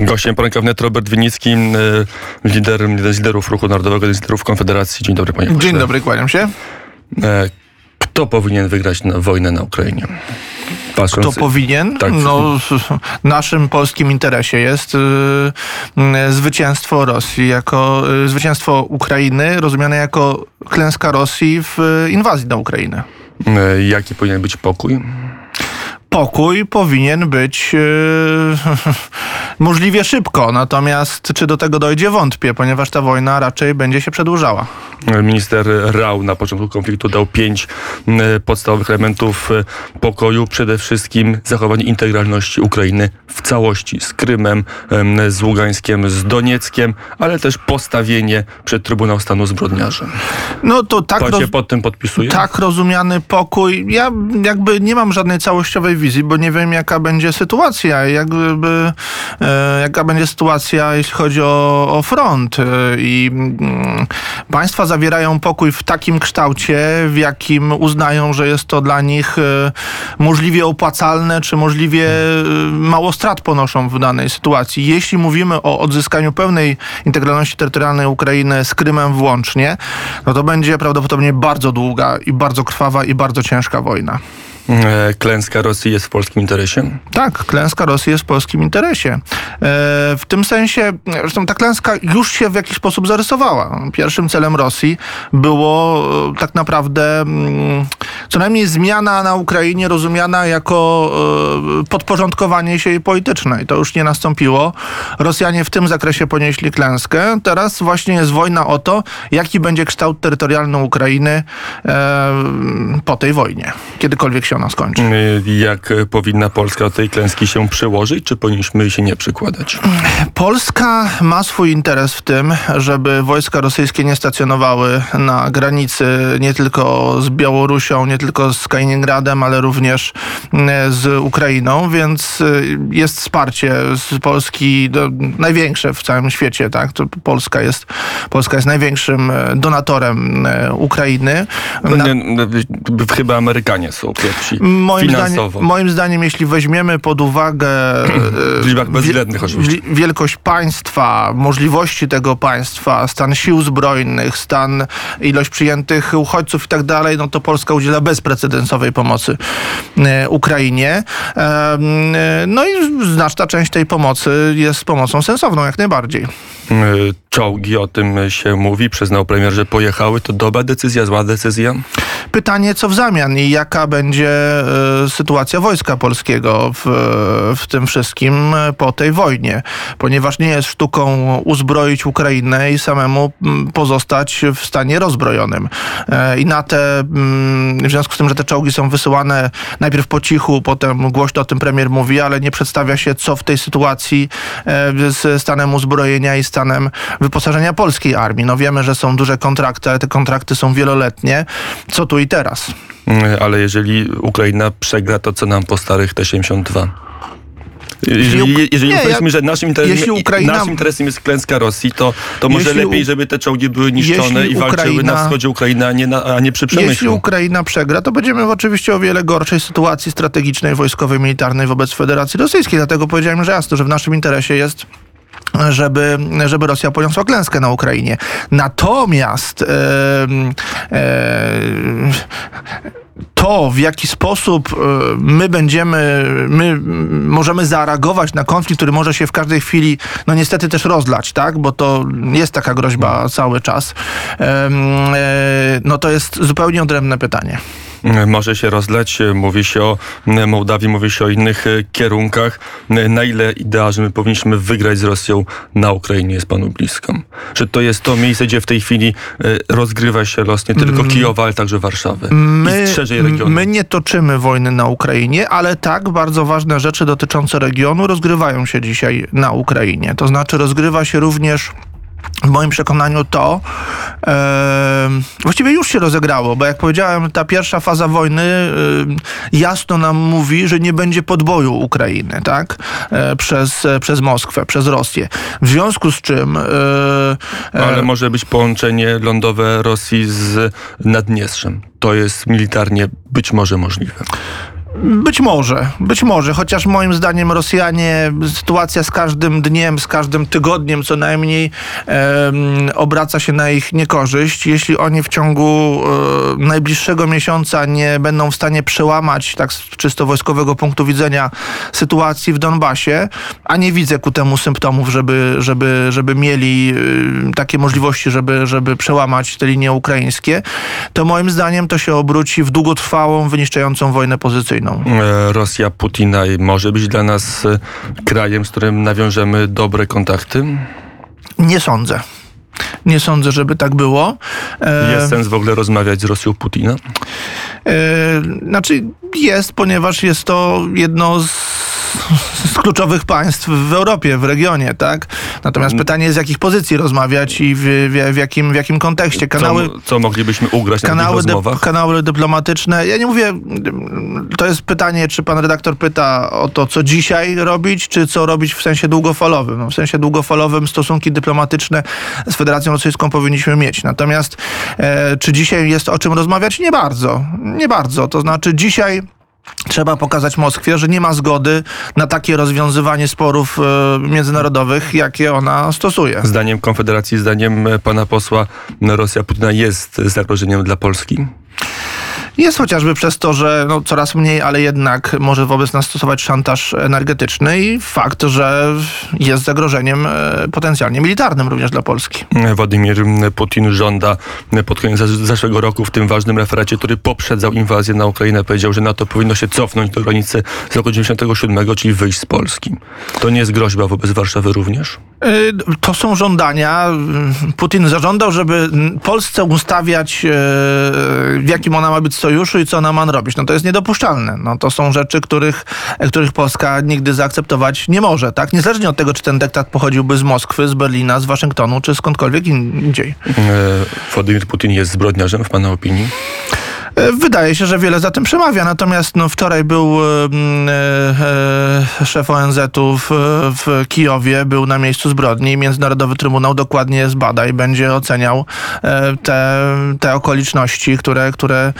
Gościem poranka wnet Robert Winicki, y, lider, jeden z liderów Ruchu Narodowego, jeden z liderów Konfederacji. Dzień dobry panie pośle. Dzień dobry, kłaniam się. E, Kto powinien wygrać na wojnę na Ukrainie? Patrząc, Kto powinien? Tak. No, w naszym polskim interesie jest y, y, zwycięstwo Rosji, jako y, zwycięstwo Ukrainy, rozumiane jako klęska Rosji w y, inwazji na Ukrainę. e, Jaki powinien być pokój? Pokój powinien być y, możliwie szybko, natomiast czy do tego dojdzie wątpię, ponieważ ta wojna raczej będzie się przedłużała. Minister Rau na początku konfliktu dał pięć podstawowych elementów e, pokoju. Przede wszystkim zachowanie integralności Ukrainy w całości z Krymem, em, z Ługańskiem, z Donieckiem, ale też postawienie przed Trybunał Stanu zbrodniarzy. No to tak, Pan roz, pod tym podpisuje? tak rozumiany pokój. Ja jakby nie mam żadnej całościowej bo nie wiem jaka będzie sytuacja, jakby, e, jaka będzie sytuacja, jeśli chodzi o, o front. E, I mm, państwa zawierają pokój w takim kształcie, w jakim uznają, że jest to dla nich e, możliwie opłacalne, czy możliwie mało strat ponoszą w danej sytuacji. Jeśli mówimy o odzyskaniu pełnej integralności terytorialnej Ukrainy z Krymem włącznie, no to będzie prawdopodobnie bardzo długa i bardzo krwawa i bardzo ciężka wojna. E, Klęska Rosji jest w polskim interesie? Tak, klęska Rosji jest w polskim interesie. E, w tym sensie, zresztą ta klęska już się w jakiś sposób zarysowała. Pierwszym celem Rosji było e, tak naprawdę mm, co najmniej zmiana na Ukrainie rozumiana jako podporządkowanie się jej polityczne. I to już nie nastąpiło. Rosjanie w tym zakresie ponieśli klęskę. Teraz właśnie jest wojna o to, jaki będzie kształt terytorialny Ukrainy po tej wojnie, kiedykolwiek się ona skończy. E, Jak powinna Polska do tej klęski się przyłożyć, czy powinniśmy się nie przykładać? Polska ma swój interes w tym, żeby wojska rosyjskie nie stacjonowały na granicy nie tylko z Białorusią, nie tylko z Kaliningradem, ale również mm, z Ukrainą, więc y, jest wsparcie z Polski no, największe w całym świecie, tak? To Polska jest, Polska jest największym e, donatorem Ukrainy. Na- Nie, no, chyba Amerykanie są pierwsi Moim finansowo. zdaniem, moim zdaniem, jeśli weźmiemy pod uwagę e, W liczbach wie- bezwzględnych oczywiście. wi- wielkość państwa, możliwości tego państwa, stan sił zbrojnych, stan, ilość przyjętych uchodźców i tak dalej, no to Polska udziela bezprecedensowej pomocy e, Ukrainie. E, e, No i znaczna część tej pomocy jest pomocą sensowną, jak najbardziej. Czołgi, o tym się mówi. Przyznał premier, że pojechały. To dobra decyzja, zła decyzja? Pytanie, co w zamian i jaka będzie e, sytuacja wojska polskiego w, w tym wszystkim e, po tej wojnie, ponieważ nie jest sztuką uzbroić Ukrainę i samemu pozostać w stanie rozbrojonym. E, I na te, w związku z tym, że te czołgi są wysyłane najpierw po cichu, potem głośno o tym premier mówi, ale nie przedstawia się, co w tej sytuacji e, z stanem uzbrojenia i stanem wyposażenia polskiej armii. No wiemy, że są duże kontrakty, ale te kontrakty są wieloletnie. Co tu i teraz? Y, Ale jeżeli Ukraina przegra, to co nam po starych T-72? Jeżeli, jeżeli nie, ja- że naszym interesem, jeśli Ukraina- naszym interesem jest klęska Rosji, to, to może Jeśli lepiej, żeby te czołgi były niszczone jeśli i walczyły Ukraina- na wschodzie Ukrainy, a nie, na, a nie przy Jeśli przemyślu. Ukraina przegra, to będziemy w oczywiście o wiele gorszej sytuacji strategicznej, wojskowej, militarnej wobec Federacji Rosyjskiej. Dlatego powiedziałem, że jasno, że w naszym interesie jest żeby, żeby Rosja poniosła klęskę na Ukrainie. Natomiast em, em, to, w jaki sposób e, my będziemy, my możemy zareagować na konflikt, który może się w każdej chwili, no niestety też rozlać, tak? Bo to jest taka groźba cały czas. E, No to jest zupełnie odrębne pytanie. Może się rozleć, mówi się o Mołdawii, mówi się o innych kierunkach. Na ile idea, że my powinniśmy wygrać z Rosją na Ukrainie jest panu blisko? Że to jest to miejsce, gdzie w tej chwili e, rozgrywa się los nie tylko Kijowa, ale także Warszawy My, i strzeżej regionu. my nie toczymy wojny na Ukrainie, ale tak bardzo ważne rzeczy dotyczące regionu rozgrywają się dzisiaj na Ukrainie. To znaczy rozgrywa się również w moim przekonaniu to e, właściwie już się rozegrało, bo jak powiedziałem, ta pierwsza faza wojny e, jasno nam mówi, że nie będzie podboju Ukrainy, tak? E, przez, przez Moskwę, przez Rosję. W związku z czym e, e, Ale może być połączenie lądowe Rosji z Naddniestrzem. To jest militarnie być może możliwe. Być może, być może, chociaż moim zdaniem Rosjanie, sytuacja z każdym dniem, z każdym tygodniem co najmniej em, obraca się na ich niekorzyść. Jeśli oni w ciągu e, najbliższego miesiąca nie będą w stanie przełamać, tak z czysto wojskowego punktu widzenia, sytuacji w Donbasie, a nie widzę ku temu symptomów, żeby, żeby, żeby mieli e, takie możliwości, żeby, żeby przełamać te linie ukraińskie, to moim zdaniem to się obróci w długotrwałą, wyniszczającą wojnę pozycyjną. E, Rosja Putina może być dla nas e, krajem, z którym nawiążemy dobre kontakty? Nie sądzę. Nie sądzę, żeby tak było. E, Jest sens w ogóle rozmawiać z Rosją Putina? znaczy jest, ponieważ jest to jedno z, z kluczowych państw w Europie, w regionie, tak? Natomiast pytanie jest, z jakich pozycji rozmawiać i w, w, w, jakim, w jakim kontekście. Kanały, Co, co moglibyśmy ugrać na tych kanały, dy, rozmowach? kanały dyplomatyczne. Ja nie mówię, to jest pytanie, czy pan redaktor pyta o to, co dzisiaj robić, czy co robić w sensie długofalowym. No, w sensie długofalowym stosunki dyplomatyczne z Federacją Rosyjską powinniśmy mieć. Natomiast e, czy dzisiaj jest o czym rozmawiać? Nie bardzo. Nie bardzo. To znaczy dzisiaj Trzeba pokazać Moskwie, że nie ma zgody na takie rozwiązywanie sporów e, międzynarodowych, jakie ona stosuje. Zdaniem Konfederacji, zdaniem e, pana posła, Rosja Putina jest zagrożeniem dla Polski. Jest chociażby przez to, że no, coraz mniej, ale jednak może wobec nas stosować szantaż energetyczny i fakt, że jest zagrożeniem e, potencjalnie militarnym również dla Polski. Władimir Putin żąda pod koniec zesz- zeszłego roku w tym ważnym referacie, który poprzedzał inwazję na Ukrainę, powiedział, że NATO powinno się cofnąć do granicy z roku 97, czyli wyjść z Polski. To nie jest groźba wobec Warszawy również? Y, To są żądania. Putin zażądał, żeby Polsce ustawiać, e, w jakim ona ma być sojuszu i co ona ma robić. No to jest niedopuszczalne. No to są rzeczy, których, których Polska nigdy zaakceptować nie może. Tak? Niezależnie od tego, czy ten dyktat pochodziłby z Moskwy, z Berlina, z Waszyngtonu, czy skądkolwiek in- indziej. E, Władimir Putin jest zbrodniarzem w pana opinii? E, Wydaje się, że wiele za tym przemawia. Natomiast no, wczoraj był e, e, szef ONZ-u w, w Kijowie, był na miejscu zbrodni. Międzynarodowy Trybunał dokładnie zbada i będzie oceniał te, te okoliczności, które, które,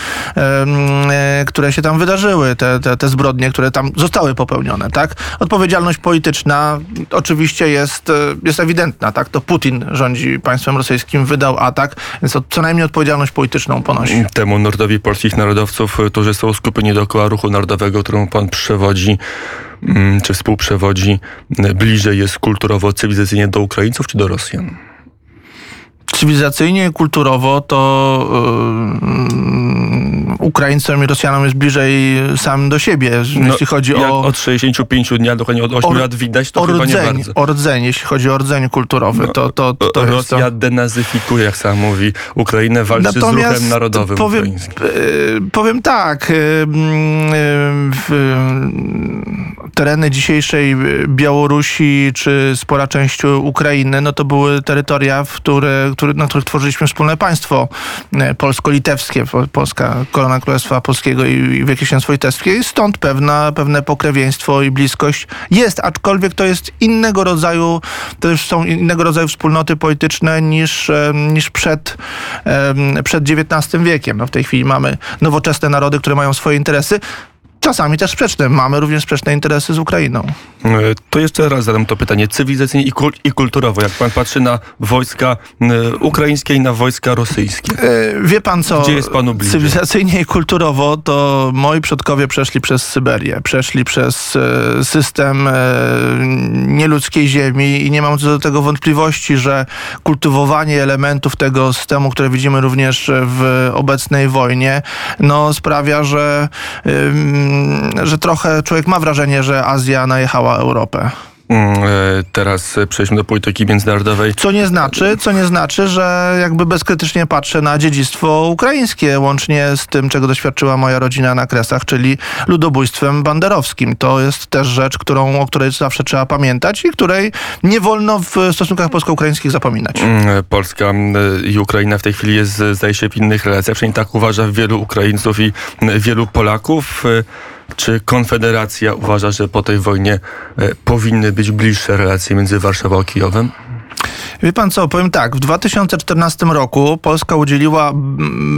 które się tam wydarzyły, te, te, te zbrodnie, które tam zostały popełnione. Tak? Odpowiedzialność polityczna oczywiście jest, jest ewidentna. Tak? To Putin rządzi państwem rosyjskim, wydał atak, więc co najmniej odpowiedzialność polityczną ponosi. Temu polskich narodowców, którzy są skupieni dookoła ruchu narodowego, któremu pan przewodzi, mm, czy współprzewodzi, bliżej jest kulturowo, cywilizacyjnie do Ukraińców czy do Rosjan? Cywilizacyjnie i kulturowo to yy, Ukraińcom i Rosjanom jest bliżej sam do siebie, jeśli chodzi No, o, od 65 dni, a dokładnie od 8 o- lat widać, to o, chyba nie rdzeń, bardzo. o rdzeń, jeśli chodzi o rdzeń kulturowy. To, to, to, to jest to. Rosja denazyfikuje, jak sam mówi, Ukrainę, walczy z ruchem narodowym powiem, ukraińskim. e, powiem tak, e, e, tereny dzisiejszej Białorusi czy spora część Ukrainy, no to były terytoria, w które, które, na których tworzyliśmy wspólne państwo e, polsko-litewskie, po- Polska, Korona Królestwa Polskiego i, i Wielkie Księstwo Litewskie i stąd pewna, pewne pokrewieństwo i bliskość jest, aczkolwiek to jest innego rodzaju, to już są innego rodzaju wspólnoty polityczne niż, e, niż przed, przed XIX wiekiem. No w tej chwili mamy nowoczesne narody, które mają swoje interesy, czasami też sprzeczne. Mamy również sprzeczne interesy z Ukrainą. E, To jeszcze raz zadam to pytanie. Cywilizacyjnie i, kul- i kulturowo, jak pan patrzy na wojska e, ukraińskie i na wojska rosyjskie. E, Wie pan co? Gdzie jest panu bliżej? Cywilizacyjnie i kulturowo to moi przodkowie przeszli przez Syberię, przeszli przez system nieludzkiej ziemi i nie mam co do tego wątpliwości, że kultywowanie elementów tego systemu, które widzimy również w obecnej wojnie, no sprawia, że, że trochę człowiek ma wrażenie, że Azja najechała Europę. Mm, e, Teraz e, przejdźmy do polityki międzynarodowej. Co nie znaczy, co nie znaczy, że jakby bezkrytycznie patrzę na dziedzictwo ukraińskie, łącznie z tym, czego doświadczyła moja rodzina na Kresach, czyli ludobójstwem banderowskim. To jest też rzecz, którą, o której zawsze trzeba pamiętać i której nie wolno w stosunkach polsko-ukraińskich zapominać. Mm, e, Polska i Ukraina w tej chwili jest, zdaje się, w innych relacjach. Przynajmniej tak uważa wielu Ukraińców i wielu Polaków. Czy Konfederacja uważa, że po tej wojnie e, powinny być bliższe relacje między Warszawą a Kijowem? Wie pan co, powiem tak, w 2014 roku Polska udzieliła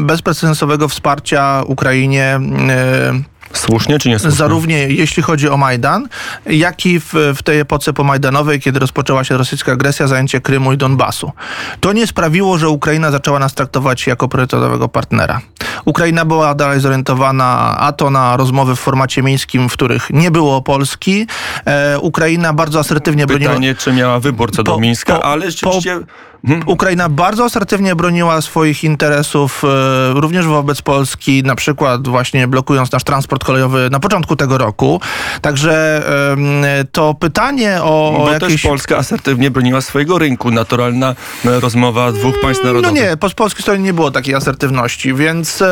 bezprecedensowego wsparcia Ukrainie e, Słusznie czy nie słusznie? zarówno jeśli chodzi o Majdan, jak i w, w tej epoce pomajdanowej, kiedy rozpoczęła się rosyjska agresja, zajęcie Krymu i Donbasu. To nie sprawiło, że Ukraina zaczęła nas traktować jako priorytetowego partnera. Ukraina była dalej zorientowana a to na rozmowy w formacie mińskim, w których nie było Polski. E, Ukraina bardzo asertywnie broniła... Pytanie, czy miała wybór co do Po- Mińska, po- ale rzeczywiście... Hmm? Ukraina bardzo asertywnie broniła swoich interesów, e, również wobec Polski, na przykład właśnie blokując nasz transport kolejowy na początku tego roku. Także to pytanie o, Bo jakieś... też Polska asertywnie broniła swojego rynku. Naturalna e, rozmowa dwóch państw No narodowych. nie, po polskiej stronie nie było takiej asertywności, więc...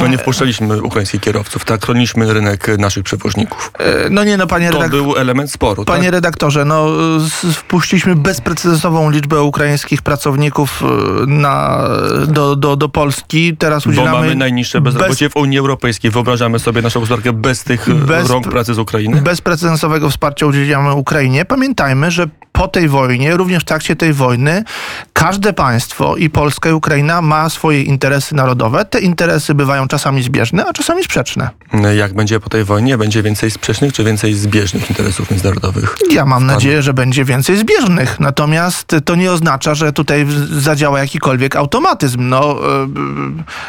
No nie wpuszczaliśmy ukraińskich kierowców, tak? Chroniliśmy rynek naszych przewoźników. e, no nie, no panie, To redak- był element sporu, panie tak? redaktorze, no wpuściliśmy bezprecedensową liczbę ukraińskich pracowników e, na, do, do, do Polski. Teraz Bo udzielamy... mamy najniższe bezrobocie w Unii Europejskiej. Wyobrażamy sobie naszą gospodarkę bez tych e, Bez- rąk pracy z Ukrainy? bezprecedensowego wsparcia udzielamy Ukrainie. Pamiętajmy, że po tej wojnie, również w trakcie tej wojny, każde państwo i Polska i Ukraina ma swoje interesy narodowe. Te interesy bywają czasami zbieżne, a czasami sprzeczne. Jak będzie po tej wojnie? Będzie więcej sprzecznych czy więcej zbieżnych interesów międzynarodowych? Ja mam nadzieję, że będzie więcej zbieżnych. Natomiast to nie oznacza, że tutaj zadziała jakikolwiek automatyzm. No,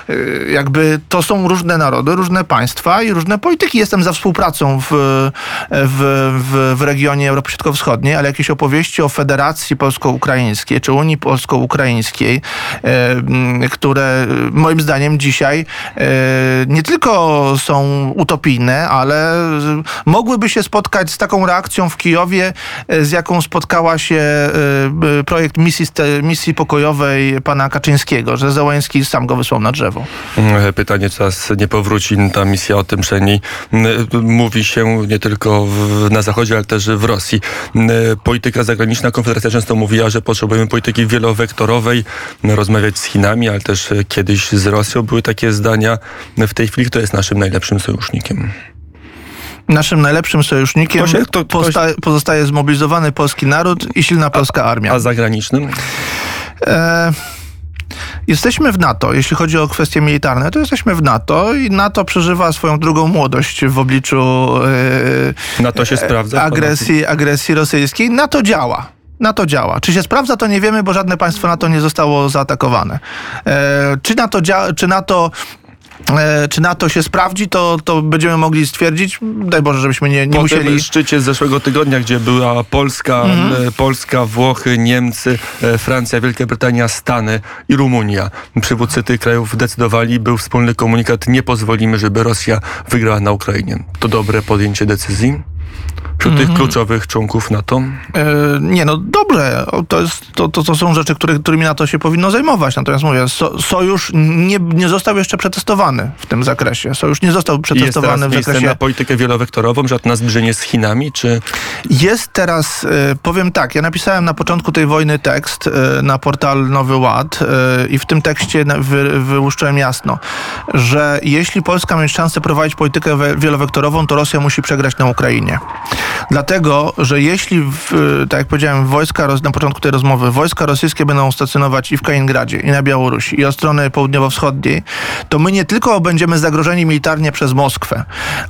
y, y, jakby to są różne narody, różne państwa i różne polityki. Jestem za współpracą w, w, w, w regionie Europy Środkowo-Wschodniej, ale jakieś opowieści o Federacji Polsko-Ukraińskiej czy Unii Polsko-Ukraińskiej, e, które y, moim zdaniem dzisiaj e, nie tylko są utopijne, ale mogłyby się spotkać z taką reakcją w Kijowie, e, z jaką spotkała się e, projekt misji, misji pokojowej pana Kaczyńskiego, że Zełański sam go wysłał na drzewo. E, Pytanie, czy czas nie powróci ta misja o tym przynajmniej mówi się nie tylko w, na Zachodzie, ale też w Rosji. M, Polityka zagraniczna, Konfederacja często mówiła, że potrzebujemy polityki wielowektorowej, rozmawiać z Chinami, ale też kiedyś z Rosją. Były takie zdania. W tej chwili kto jest naszym najlepszym sojusznikiem? Naszym najlepszym sojusznikiem To się- to- to pozostaje zmobilizowany polski naród i silna polska armia. A zagranicznym? E, Jesteśmy w NATO. Jeśli chodzi o kwestie militarne, to jesteśmy w NATO i NATO przeżywa swoją drugą młodość w obliczu e, Na to się sprawdza? agresji, agresji rosyjskiej. NATO działa. NATO działa. Czy się sprawdza, to nie wiemy, bo żadne państwo NATO nie zostało zaatakowane. E, czy NATO, dzia- czy NATO e, czy NATO się sprawdzi, to, to będziemy mogli stwierdzić, daj Boże, żebyśmy nie, nie Po musieli... tym szczycie z zeszłego tygodnia, gdzie była Polska, Mhm. e, Polska, Włochy, Niemcy, e, Francja, Wielka Brytania, Stany i Rumunia. Przywódcy tych krajów decydowali, był wspólny komunikat, nie pozwolimy, żeby Rosja wygrała na Ukrainie. To dobre podjęcie decyzji wśród Mhm. tych kluczowych członków NATO. E, nie, no dobrze, to, jest, to, to, to są rzeczy, które, którymi NATO się powinno zajmować. Natomiast mówię, so, sojusz nie, nie został jeszcze przetestowany w tym zakresie. Sojusz nie został I jest przetestowany teraz w zakresie... na politykę wielowektorową, że na zbliżenie z Chinami, czy Jest teraz, e, powiem tak, ja napisałem na początku tej wojny tekst e, na portal Nowy Ład e, i w tym tekście wy, wyłuszczyłem jasno, że jeśli Polska ma mieć szansę prowadzić politykę we- wielowektorową, to Rosja musi przegrać na Ukrainie. Dlatego, że jeśli, w, tak jak powiedziałem, wojska, na początku tej rozmowy, wojska rosyjskie będą stacjonować i w Kaliningradzie, i na Białorusi, i od strony południowo-wschodniej, to my nie tylko będziemy zagrożeni militarnie przez Moskwę,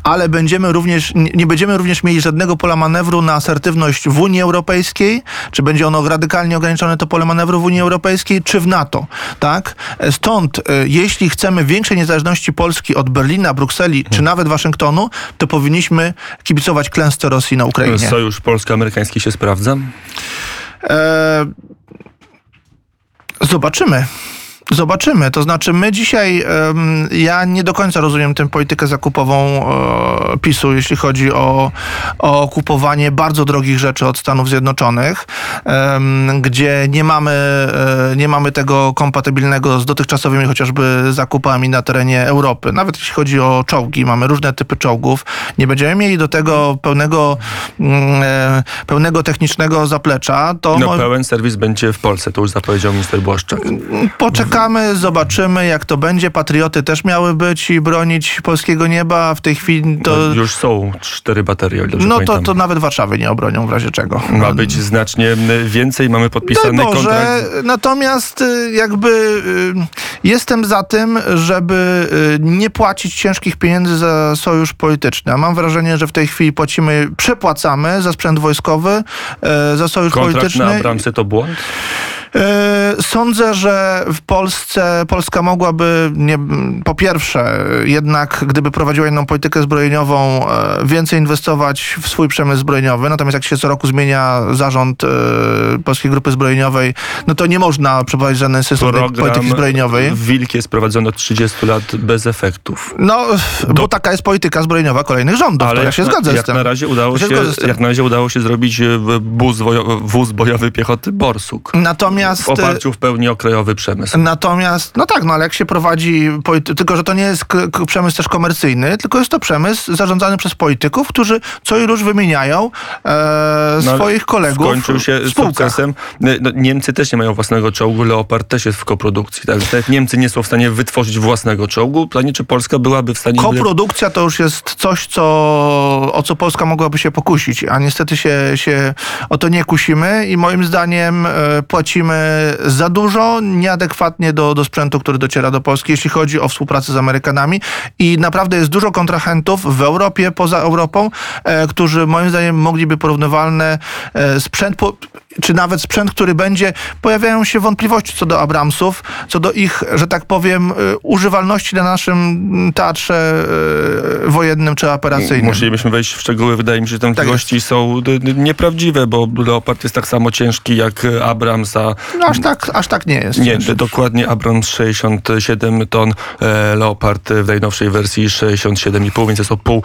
ale będziemy również, nie nie będziemy również mieli żadnego pola manewru na asertywność w Unii Europejskiej, czy będzie ono radykalnie ograniczone to pole manewru w Unii Europejskiej, czy w NATO, tak? Stąd, e, jeśli chcemy większej niezależności Polski od Berlina, Brukseli, czy nawet Waszyngtonu, to powinniśmy kibicować klęsce Rosji na Ukrainie. sojusz polsko-amerykański się sprawdza? E, zobaczymy. Zobaczymy. To znaczy, my dzisiaj, ja nie do końca rozumiem tę politykę zakupową e, PiSu, jeśli chodzi o, o kupowanie bardzo drogich rzeczy od Stanów Zjednoczonych, gdzie nie mamy, e, nie mamy tego kompatybilnego z dotychczasowymi chociażby zakupami na terenie Europy. Nawet jeśli chodzi o czołgi, mamy różne typy czołgów. Nie będziemy mieli do tego pełnego, mm, e, pełnego technicznego zaplecza. To No pełen serwis będzie w Polsce, to już zapowiedział minister Błaszczak. Poczekajmy, Poczekamy, zobaczymy jak to będzie. Patrioty też miały być i bronić polskiego nieba. W tej chwili to... No, już są cztery baterie, No to, to nawet Warszawy nie obronią w razie czego. Ma być znacznie więcej, mamy Daj podpisany Boże, kontrakt. natomiast y, jakby y, jestem za tym, żeby y, nie płacić ciężkich pieniędzy za sojusz polityczny. A mam wrażenie, że w tej chwili płacimy, przepłacamy za sprzęt wojskowy, y, za sojusz Kontrakt polityczny. na Abramsy to błąd? E, Sądzę, że w Polsce Polska mogłaby nie, po pierwsze jednak gdyby prowadziła inną politykę zbrojeniową e, więcej inwestować w swój przemysł zbrojeniowy, natomiast jak się co roku zmienia zarząd e, Polskiej Grupy Zbrojeniowej, no to nie można przeprowadzić żadnej system polityki zbrojeniowej. Wilk jest prowadzony od 30 lat bez efektów. No, bo taka jest polityka zbrojeniowa kolejnych rządów, to ja jak się na, zgadzę z jak tym. na razie udało Ja się jak na razie udało się zrobić wóz, wóz bojowy piechoty Borsuk. Natomiast W oparciu w pełni o krajowy przemysł. Natomiast, no tak, no ale jak się prowadzi, tylko że to nie jest przemysł też komercyjny, tylko jest to przemysł zarządzany przez polityków, którzy co i róż wymieniają e, No, swoich kolegów Skończył się w spółkach. sukcesem. No, Niemcy też nie mają własnego czołgu, Leopard też jest w koprodukcji. Tak? Tak Niemcy nie są w stanie wytworzyć własnego czołgu, pytanie, czy Polska byłaby w stanie... Koprodukcja to już jest coś, co, o co Polska mogłaby się pokusić, a niestety się, się o to nie kusimy i moim zdaniem e, płacimy za dużo, nieadekwatnie do, do sprzętu, który dociera do Polski, jeśli chodzi o współpracę z Amerykanami. I naprawdę jest dużo kontrahentów w Europie, poza Europą, e, którzy moim zdaniem mogliby porównywalne e, sprzęt, po, czy nawet sprzęt, który będzie, pojawiają się wątpliwości co do Abramsów, co do ich, że tak powiem, e, używalności na naszym teatrze e, wojennym czy operacyjnym. Musielibyśmy wejść w szczegóły. Wydaje mi się, że te Tak wątpliwości są d- d- nieprawdziwe, bo Leopard jest tak samo ciężki jak Abrams, a No aż tak, aż tak nie jest. nie, d- dokładnie Abrams 67 ton, e, Leopard w najnowszej wersji 67,5, więc jest o pół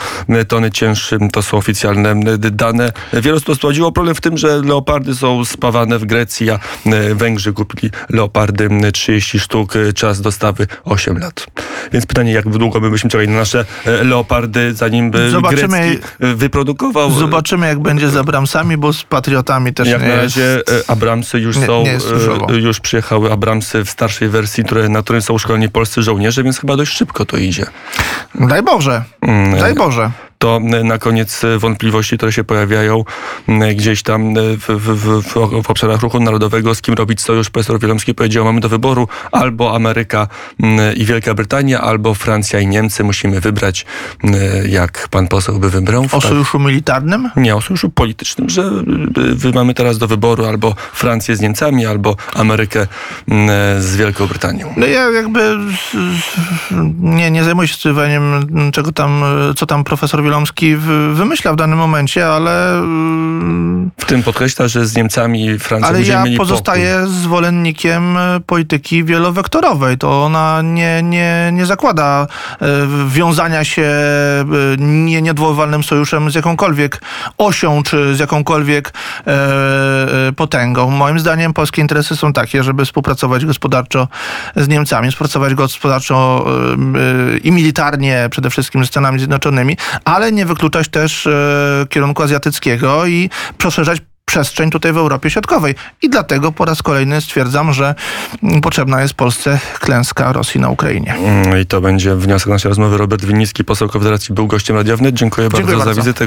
tony cięższy. To są oficjalne dane. Osób to sprawdziło. Problem w tym, że Leopardy są spawane w Grecji, a e, Węgrzy kupili Leopardy m, 30 sztuk, e, czas dostawy 8 lat. Więc pytanie, jak długo my byśmy czekali na nasze e, Leopardy, zanim by Zobaczymy. Grecki wyprodukował... Zobaczymy, jak będzie z Abramsami, bo z Patriotami też Jak nie na jest. razie e, Abramsy już Nie- są, nie jest już przyjechały Abramsy w starszej wersji, które, na której są uszkoleni polscy żołnierze, więc chyba dość szybko to idzie. Daj Boże, Mm, daj Boże. To e, na koniec e, wątpliwości, które się pojawiają m, gdzieś tam e, w, w, w, w, obszarach ruchu narodowego, z kim robić sojusz. Profesor Wielomski powiedział, mamy do wyboru albo Ameryka i Wielka Brytania, albo Francja i Niemcy. Musimy wybrać, jak pan poseł by wybrał. O sojuszu militarnym? Nie, o sojuszu politycznym, że y, wy mamy teraz do wyboru albo Francję z Niemcami, albo Amerykę z Wielką Brytanią. No ja jakby nie, nie zajmuję się studiowaniem, czego tam, co tam profesor Wielomski w- wymyśla w danym momencie, ale, mm, W tym podkreśla, że z Niemcami i Francją ale ja pozostaję zwolennikiem e, polityki wielowektorowej. To ona nie, nie, nie zakłada e, wiązania się e, nie, nieodwoływalnym sojuszem z jakąkolwiek osią, czy z jakąkolwiek potęgą. Moim zdaniem polskie interesy są takie, żeby współpracować gospodarczo z Niemcami, współpracować gospodarczo i militarnie przede wszystkim z Stanami Zjednoczonymi, ale nie wykluczać też e, kierunku azjatyckiego i poszerzać przestrzeń tutaj w Europie Środkowej. I dlatego po raz kolejny stwierdzam, że potrzebna jest Polsce klęska Rosji na Ukrainie. Mm, I to będzie wniosek naszej rozmowy. Robert Winnicki, poseł Konfederacji, był gościem Radia Wnet. Dziękuję, Dziękuję bardzo za bardzo. wizytę.